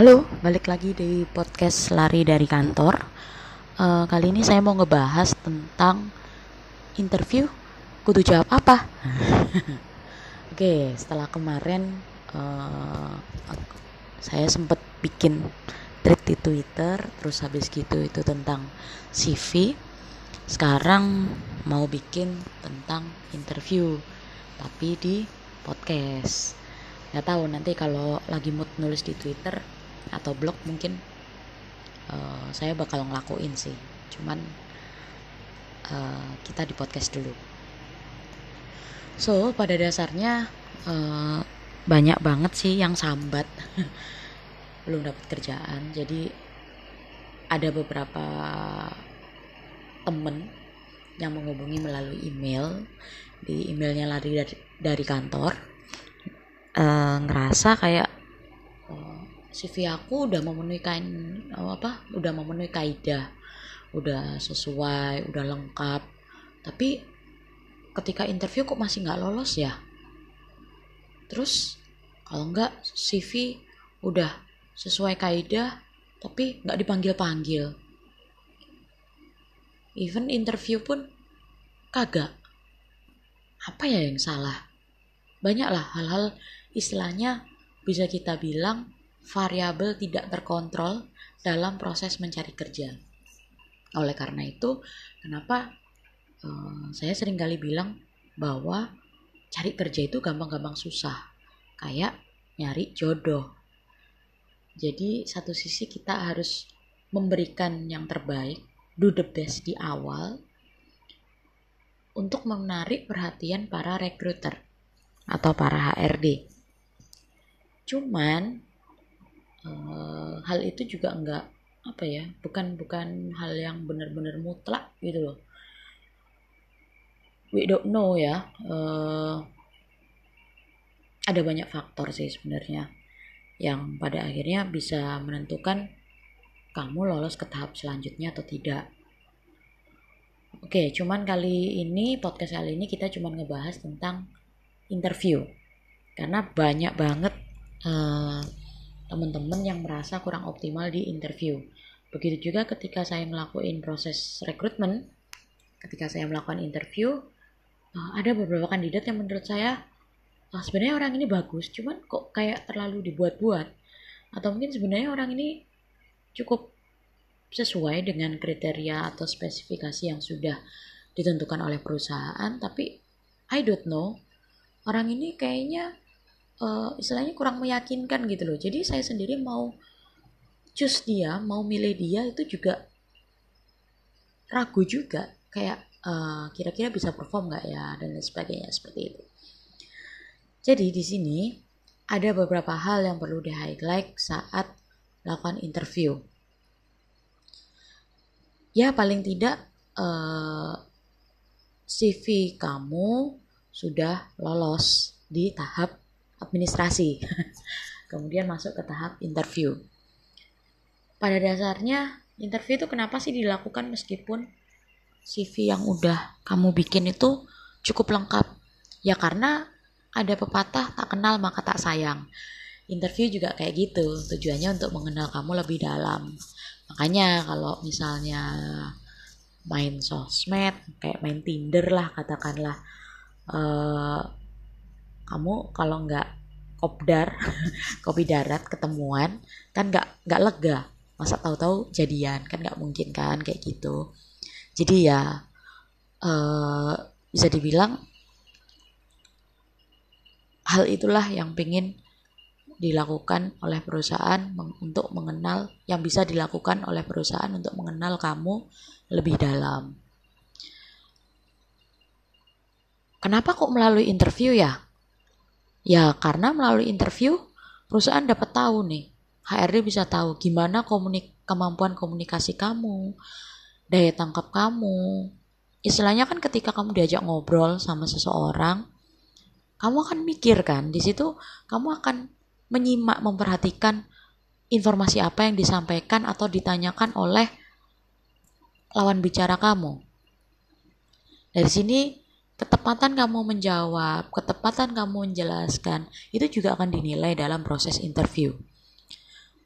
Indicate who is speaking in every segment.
Speaker 1: Halo, balik lagi di podcast Lari dari Kantor. Uh, kali ini saya mau ngebahas tentang interview kudu jawab apa. Oke, okay, setelah kemarin uh, saya sempat bikin thread di Twitter, terus habis gitu itu tentang CV. Sekarang mau bikin tentang interview, tapi di podcast. Gak tahu nanti kalau lagi mood nulis di Twitter atau blog mungkin uh, saya bakal ngelakuin sih. Cuman uh, kita di podcast dulu. So pada dasarnya uh, banyak banget sih yang sambat. Belum dapat kerjaan. Jadi ada beberapa temen yang menghubungi melalui email. Di emailnya lari dari, dari kantor. Uh, ngerasa kayak CV aku udah memenuhi kain apa udah memenuhi kaidah. Udah sesuai udah lengkap. Tapi ketika interview kok masih nggak lolos ya? Terus kalau nggak CV udah sesuai kaidah tapi nggak dipanggil panggil even interview pun kagak. Apa ya yang salah? Banyaklah hal-hal istilahnya bisa kita bilang variabel tidak terkontrol dalam proses mencari kerja. Oleh karena itu, kenapa uh, saya sering kali bilang bahwa cari kerja itu gampang-gampang susah, kayak nyari jodoh. Jadi satu sisi kita harus memberikan yang terbaik, do the best di awal untuk menarik perhatian para recruiter atau para HRD. Cuman uh, hal itu juga enggak apa ya bukan bukan hal yang benar-benar mutlak gitu loh. We don't know ya. Uh, ada banyak faktor sih sebenarnya yang pada akhirnya bisa menentukan kamu lolos ke tahap selanjutnya atau tidak. Oke, cuman kali ini podcast kali ini kita cuman ngebahas tentang interview. Karena banyak banget uh, teman-teman yang merasa kurang optimal di interview. Begitu juga ketika saya melakukan proses rekrutmen, ketika saya melakukan interview, uh, ada beberapa kandidat yang menurut saya uh, sebenarnya orang ini bagus, cuman kok kayak terlalu dibuat-buat. Atau mungkin sebenarnya orang ini cukup sesuai dengan kriteria atau spesifikasi yang sudah ditentukan oleh perusahaan, tapi I don't know, orang ini kayaknya uh, istilahnya kurang meyakinkan gitu loh. Jadi saya sendiri mau cus dia mau milih dia itu juga ragu juga. Kayak uh, kira-kira bisa perform nggak ya dan lain sebagainya seperti itu. Jadi di sini ada beberapa hal yang perlu di highlight saat melakukan interview. Ya paling tidak uh, eh, CV kamu sudah lolos di tahap administrasi. Kemudian masuk ke tahap interview. Pada dasarnya interview itu kenapa sih dilakukan meskipun CV yang udah kamu bikin itu cukup lengkap? Ya karena ada pepatah tak kenal maka tak sayang. Interview juga kayak gitu, tujuannya untuk mengenal kamu lebih dalam. Makanya kalau misalnya main sosmed, kayak main Tinder lah katakanlah, uh, kamu kalau nggak kopdar kopi darat ketemuan kan nggak nggak lega masa tahu-tahu jadian kan nggak mungkin kan kayak gitu jadi ya uh, bisa dibilang hal itulah yang pengen dilakukan oleh perusahaan untuk mengenal yang bisa dilakukan oleh perusahaan untuk mengenal kamu lebih dalam. Kenapa kok melalui interview ya? Ya karena melalui interview perusahaan dapat tahu nih, HRD bisa tahu gimana komunik kemampuan komunikasi kamu, daya tangkap kamu. Istilahnya kan ketika kamu diajak ngobrol sama seseorang, kamu akan mikir kan, di situ kamu akan menyimak, memperhatikan informasi apa yang disampaikan atau ditanyakan oleh lawan bicara kamu. Dari sini ketepatan kamu menjawab, ketepatan kamu menjelaskan, itu juga akan dinilai dalam proses interview.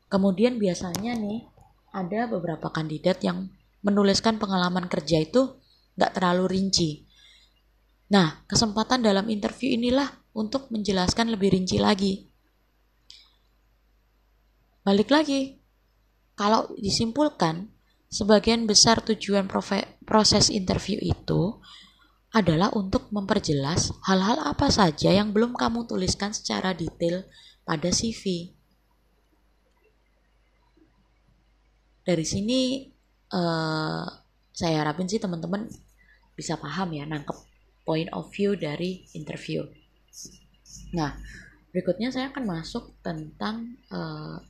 Speaker 1: kemudian biasanya nih ada beberapa kandidat yang menuliskan pengalaman kerja itu nggak terlalu rinci. Nah, kesempatan dalam interview inilah untuk menjelaskan lebih rinci lagi. Balik lagi, kalau disimpulkan, sebagian besar tujuan proses interview itu adalah untuk memperjelas hal-hal apa saja yang belum kamu tuliskan secara detail pada CV. Dari sini uh, saya harapin sih teman-teman bisa paham ya nangkep point of view dari interview. Nah, berikutnya saya akan masuk tentang uh,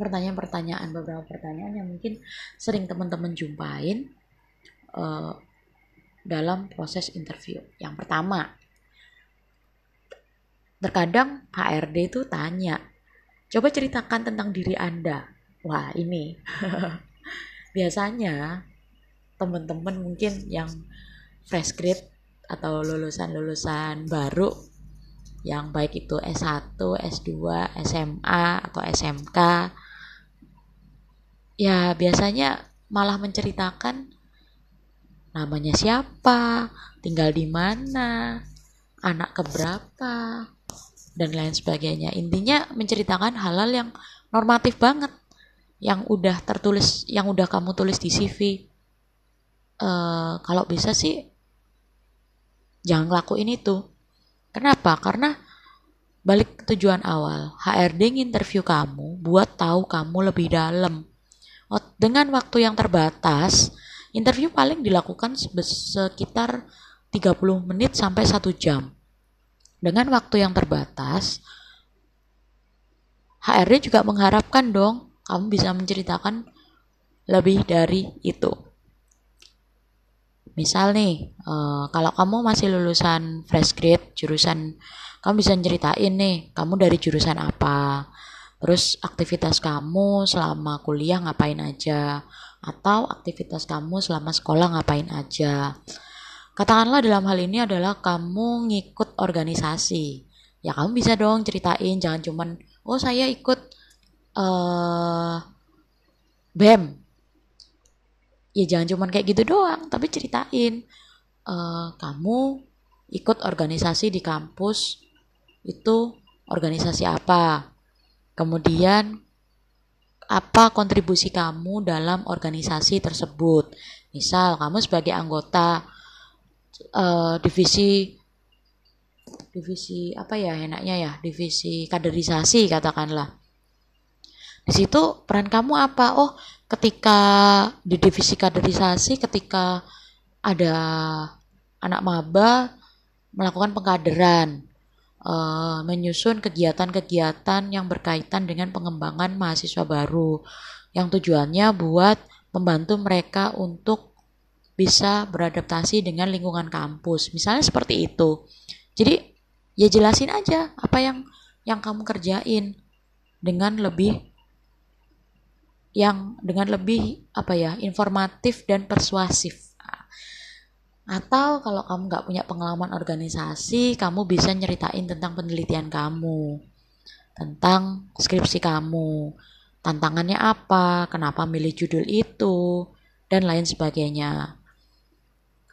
Speaker 1: pertanyaan-pertanyaan beberapa pertanyaan yang mungkin sering teman-teman jumpain uh, dalam proses interview. Yang pertama, terkadang HRD itu tanya, coba ceritakan tentang diri Anda. Wah ini biasanya teman-teman mungkin yang fresh grade atau lulusan-lulusan baru yang baik itu S1, S2, SMA atau SMK ya biasanya malah menceritakan namanya siapa, tinggal di mana, anak keberapa, dan lain sebagainya. Intinya menceritakan hal-hal yang normatif banget, yang udah tertulis, yang udah kamu tulis di CV. Uh, eh, kalau bisa sih jangan lakuin itu. Kenapa? Karena balik ke tujuan awal, HRD interview kamu buat tahu kamu lebih dalam Oh, dengan waktu yang terbatas, interview paling dilakukan sekitar 30 menit sampai 1 jam. Dengan waktu yang terbatas, HRD juga mengharapkan dong kamu bisa menceritakan lebih dari itu. Misal nih, uh, kalau kamu masih lulusan fresh grade, jurusan kamu bisa ceritain nih, kamu dari jurusan apa, Terus aktivitas kamu selama kuliah ngapain aja atau aktivitas kamu selama sekolah ngapain aja. Katakanlah dalam hal ini adalah kamu ngikut organisasi. Ya kamu bisa dong ceritain jangan cuman oh saya ikut uh, BEM. Ya jangan cuman kayak gitu doang, tapi ceritain uh, kamu ikut organisasi di kampus itu organisasi apa Kemudian apa kontribusi kamu dalam organisasi tersebut? Misal kamu sebagai anggota uh, divisi divisi apa ya enaknya ya divisi kaderisasi katakanlah. Di situ peran kamu apa? Oh ketika di divisi kaderisasi ketika ada anak maba melakukan pengkaderan uh, menyusun kegiatan-kegiatan yang berkaitan dengan pengembangan mahasiswa baru yang tujuannya buat membantu mereka untuk bisa beradaptasi dengan lingkungan kampus. Misalnya seperti itu. Jadi ya jelasin aja apa yang yang kamu kerjain dengan lebih yang dengan lebih apa ya informatif dan persuasif atau kalau kamu nggak punya pengalaman organisasi, kamu bisa nyeritain tentang penelitian kamu, tentang skripsi kamu, tantangannya apa, kenapa milih judul itu, dan lain sebagainya.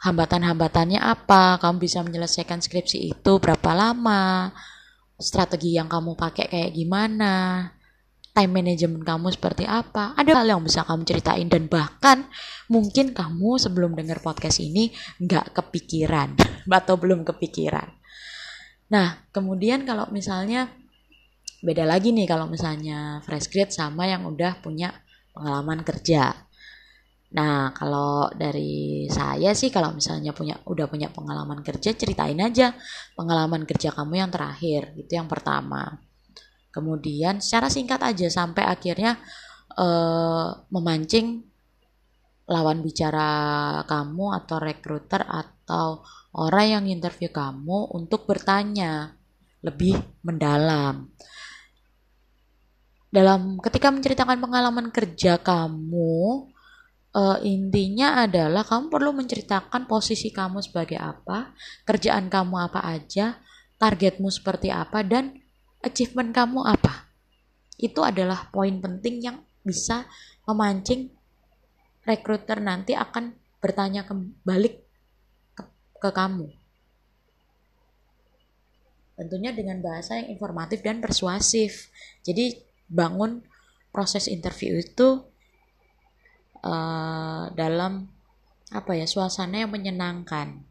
Speaker 1: Hambatan-hambatannya apa, kamu bisa menyelesaikan skripsi itu berapa lama, strategi yang kamu pakai kayak gimana, time management kamu seperti apa. Ada hal yang bisa kamu ceritain dan bahkan mungkin kamu sebelum dengar podcast ini nggak kepikiran atau belum kepikiran. Nah, kemudian kalau misalnya beda lagi nih kalau misalnya fresh grade sama yang udah punya pengalaman kerja. Nah, kalau dari saya sih kalau misalnya punya udah punya pengalaman kerja ceritain aja pengalaman kerja kamu yang terakhir, itu yang pertama. Kemudian secara singkat aja sampai akhirnya uh, memancing lawan bicara kamu atau rekruter atau orang yang interview kamu untuk bertanya lebih mendalam. Dalam ketika menceritakan pengalaman kerja kamu, uh, intinya adalah kamu perlu menceritakan posisi kamu sebagai apa, kerjaan kamu apa aja, targetmu seperti apa dan achievement kamu apa? itu adalah poin penting yang bisa memancing rekruter nanti akan bertanya kembali ke, ke kamu. Tentunya dengan bahasa yang informatif dan persuasif. Jadi bangun proses interview itu uh, dalam apa ya suasana yang menyenangkan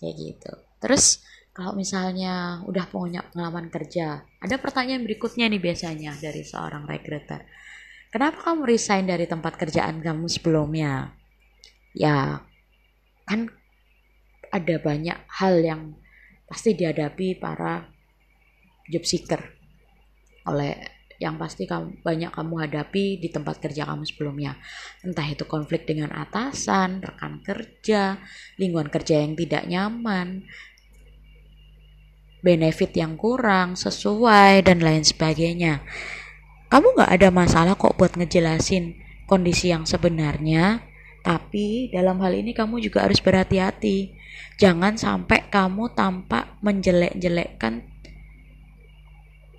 Speaker 1: kayak gitu. Terus kalau misalnya udah punya pengalaman kerja, ada pertanyaan berikutnya nih biasanya dari seorang recruiter. Kenapa kamu resign dari tempat kerjaan kamu sebelumnya? Ya, kan ada banyak hal yang pasti dihadapi para job seeker oleh yang pasti kamu, banyak kamu hadapi di tempat kerja kamu sebelumnya. Entah itu konflik dengan atasan, rekan kerja, lingkungan kerja yang tidak nyaman, benefit yang kurang sesuai dan lain sebagainya. Kamu nggak ada masalah kok buat ngejelasin kondisi yang sebenarnya, tapi dalam hal ini kamu juga harus berhati-hati. Jangan sampai kamu tampak menjelek-jelekkan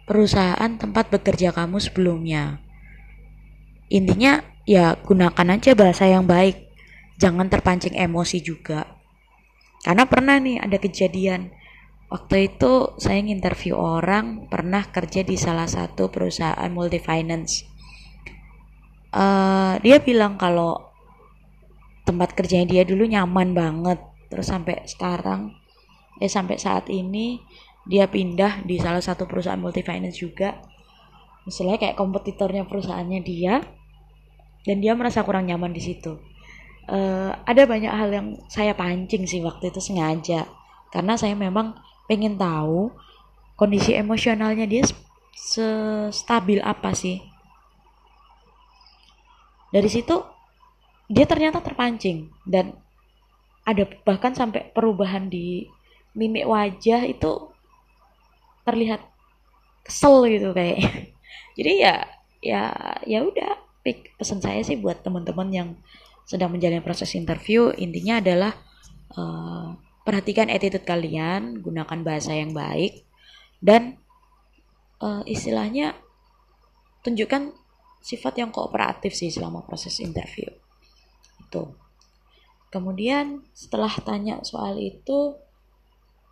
Speaker 1: perusahaan tempat bekerja kamu sebelumnya. Intinya ya gunakan aja bahasa yang baik. Jangan terpancing emosi juga. Karena pernah nih ada kejadian Waktu itu saya nginterview orang pernah kerja di salah satu perusahaan multi finance. Uh, dia bilang kalau tempat kerjanya dia dulu nyaman banget, terus sampai sekarang, eh sampai saat ini dia pindah di salah satu perusahaan multi finance juga. Misalnya kayak kompetitornya perusahaannya dia, dan dia merasa kurang nyaman di situ. Uh, ada banyak hal yang saya pancing sih waktu itu sengaja, karena saya memang pengen tahu kondisi emosionalnya dia stabil apa sih. Dari situ dia ternyata terpancing dan ada bahkan sampai perubahan di mimik wajah itu terlihat kesel gitu kayak. Jadi ya ya ya udah pesan saya sih buat teman-teman yang sedang menjalani proses interview intinya adalah uh, perhatikan attitude kalian, gunakan bahasa yang baik, dan uh, istilahnya tunjukkan sifat yang kooperatif sih selama proses interview. Itu. Kemudian setelah tanya soal itu,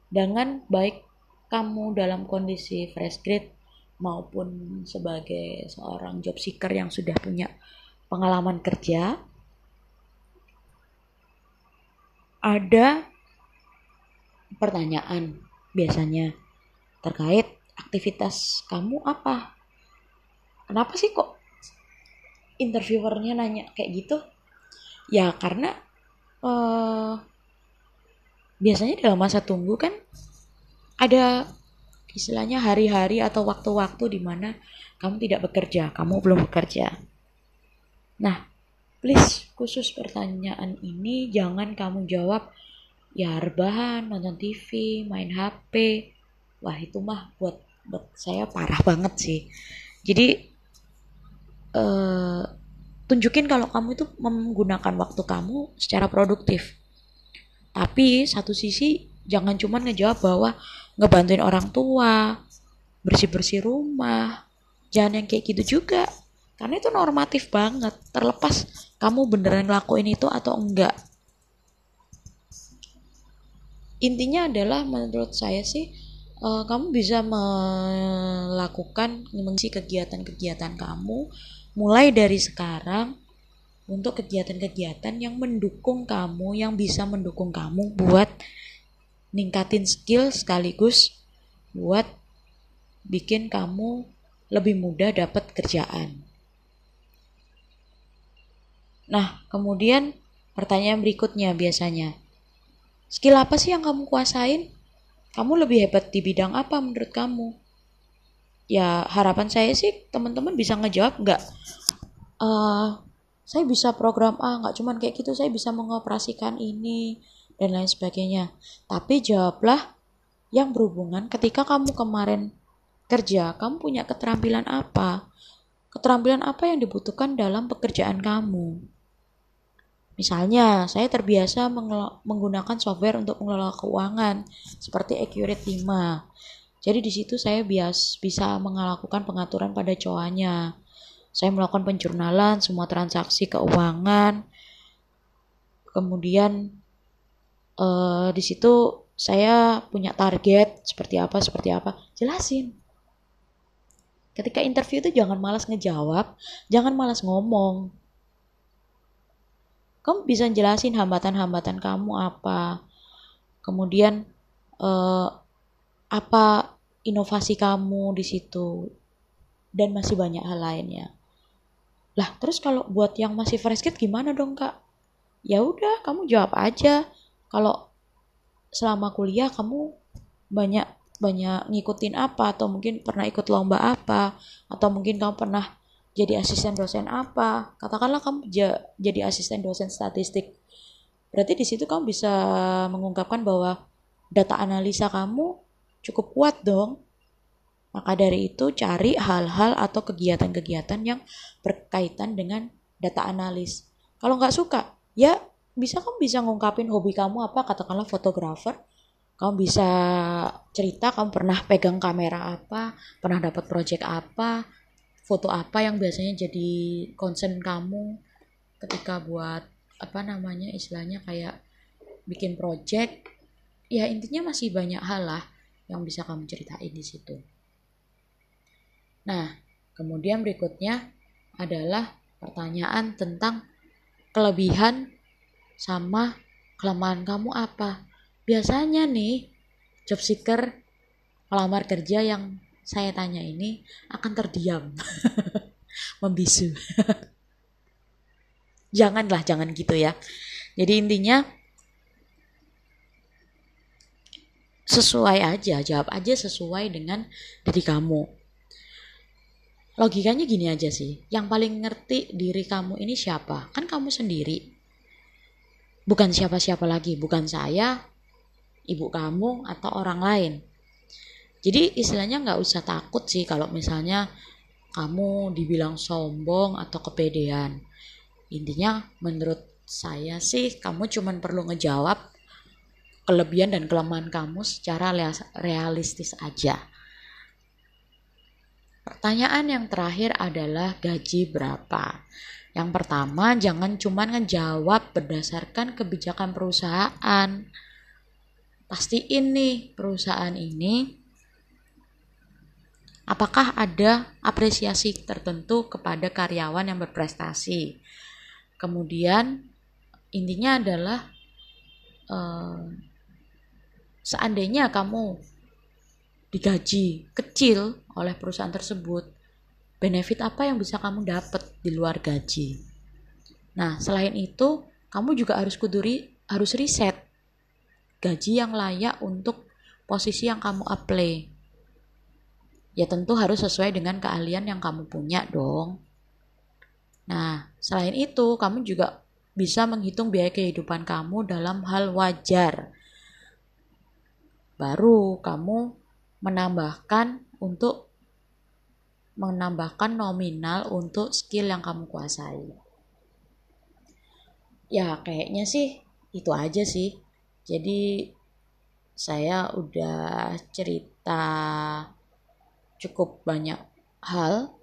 Speaker 1: dengan baik kamu dalam kondisi fresh grade maupun sebagai seorang job seeker yang sudah punya pengalaman kerja, ada pertanyaan biasanya terkait aktivitas kamu apa kenapa sih kok interviewernya nanya kayak gitu ya karena uh, biasanya dalam masa tunggu kan ada istilahnya hari-hari atau waktu-waktu di mana kamu tidak bekerja, kamu belum bekerja. Nah, please khusus pertanyaan ini jangan kamu jawab ya rebahan nonton TV main HP wah itu mah buat buat saya parah banget sih. Jadi eh, tunjukin kalau kamu itu menggunakan waktu kamu secara produktif. Tapi satu sisi jangan cuma ngejawab bahwa ngebantuin orang tua bersih-bersih rumah jangan yang kayak gitu juga. Karena itu normatif banget. Terlepas kamu beneran ngelakuin itu atau enggak intinya adalah menurut saya sih uh, kamu bisa melakukan mengisi kegiatan-kegiatan kamu mulai dari sekarang untuk kegiatan-kegiatan yang mendukung kamu yang bisa mendukung kamu buat ningkatin skill sekaligus buat bikin kamu lebih mudah dapat kerjaan. Nah, kemudian pertanyaan berikutnya biasanya, Skill apa sih yang kamu kuasain? Kamu lebih hebat di bidang apa menurut kamu? Ya harapan saya sih teman-teman bisa ngejawab nggak? Uh, saya bisa program A nggak cuman kayak gitu saya bisa mengoperasikan ini dan lain sebagainya. Tapi jawablah yang berhubungan ketika kamu kemarin kerja, kamu punya keterampilan apa? Keterampilan apa yang dibutuhkan dalam pekerjaan kamu? Misalnya, saya terbiasa menggunakan software untuk mengelola keuangan seperti Accurate 5. Jadi di situ saya bias bisa melakukan pengaturan pada cowoknya. Saya melakukan penjurnalan semua transaksi keuangan. Kemudian uh, di situ saya punya target seperti apa seperti apa jelasin ketika interview itu jangan malas ngejawab jangan malas ngomong kamu bisa jelasin hambatan-hambatan kamu apa? Kemudian uh, apa inovasi kamu di situ? Dan masih banyak hal lainnya. Lah terus kalau buat yang masih fresh grad gimana dong kak? Ya udah kamu jawab aja. Kalau selama kuliah kamu banyak banyak ngikutin apa? Atau mungkin pernah ikut lomba apa? Atau mungkin kamu pernah jadi asisten dosen apa? Katakanlah kamu ja, jadi asisten dosen statistik. Berarti di situ kamu bisa mengungkapkan bahwa data analisa kamu cukup kuat dong. Maka dari itu cari hal-hal atau kegiatan-kegiatan yang berkaitan dengan data analis. Kalau nggak suka ya bisa kamu bisa ngungkapin hobi kamu apa katakanlah fotografer. Kamu bisa cerita kamu pernah pegang kamera apa pernah dapat project apa foto apa yang biasanya jadi concern kamu ketika buat apa namanya istilahnya kayak bikin project ya intinya masih banyak hal lah yang bisa kamu ceritain di situ nah kemudian berikutnya adalah pertanyaan tentang kelebihan sama kelemahan kamu apa. Biasanya nih, job seeker pelamar kerja yang saya tanya ini akan terdiam, membisu. Janganlah, jangan gitu ya. Jadi intinya sesuai aja, jawab aja sesuai dengan diri kamu. Logikanya gini aja sih, yang paling ngerti diri kamu ini siapa? Kan kamu sendiri bukan siapa-siapa lagi, bukan saya, ibu kamu, atau orang lain. Jadi istilahnya nggak usah takut sih kalau misalnya kamu dibilang sombong atau kepedean. Intinya menurut saya sih kamu cuma perlu ngejawab kelebihan dan kelemahan kamu secara realistis aja. Pertanyaan yang terakhir adalah gaji berapa? Yang pertama, jangan cuma ngejawab berdasarkan kebijakan perusahaan. Pastiin nih perusahaan ini apakah ada apresiasi tertentu kepada karyawan yang berprestasi. Kemudian intinya adalah eh, seandainya kamu digaji kecil oleh perusahaan tersebut, benefit apa yang bisa kamu dapat di luar gaji. Nah, selain itu, kamu juga harus kuduri harus riset gaji yang layak untuk posisi yang kamu apply. Ya tentu harus sesuai dengan keahlian yang kamu punya dong. Nah, selain itu, kamu juga bisa menghitung biaya kehidupan kamu dalam hal wajar. Baru kamu menambahkan untuk menambahkan nominal untuk skill yang kamu kuasai. Ya, kayaknya sih itu aja sih. Jadi saya udah cerita cukup banyak hal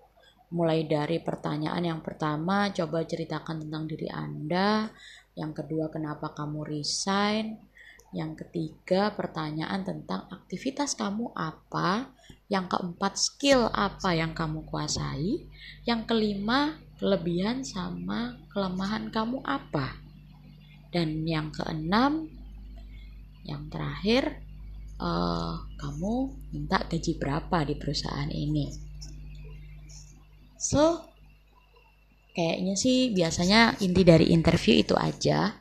Speaker 1: mulai dari pertanyaan yang pertama coba ceritakan tentang diri Anda, yang kedua kenapa kamu resign, yang ketiga, pertanyaan tentang aktivitas kamu apa. Yang keempat, skill apa yang kamu kuasai. Yang kelima, kelebihan sama kelemahan kamu apa. Dan yang keenam, yang terakhir, uh, kamu minta gaji berapa di perusahaan ini. So, kayaknya sih biasanya inti dari interview itu aja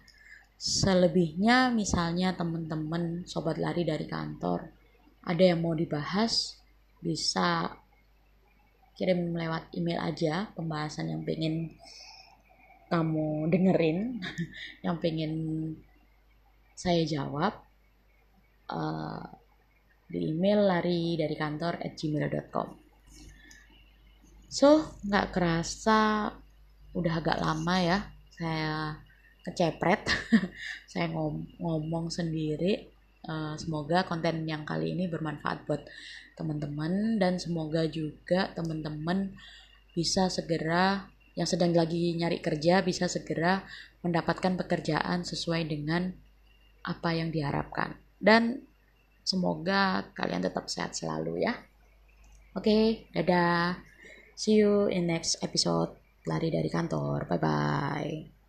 Speaker 1: selebihnya misalnya teman-teman sobat lari dari kantor ada yang mau dibahas bisa kirim lewat email aja pembahasan yang pengen kamu dengerin yang pengen saya jawab uh, di email lari dari kantor at gmail.com so nggak kerasa udah agak lama ya saya kecepret saya ngom ngomong sendiri. Uh, semoga konten yang kali ini bermanfaat buat teman-teman dan semoga juga teman-teman bisa segera yang sedang lagi nyari kerja bisa segera mendapatkan pekerjaan sesuai dengan apa yang diharapkan dan semoga kalian tetap sehat selalu ya. Oke okay, dadah. See you in next episode. Lari dari kantor. Bye bye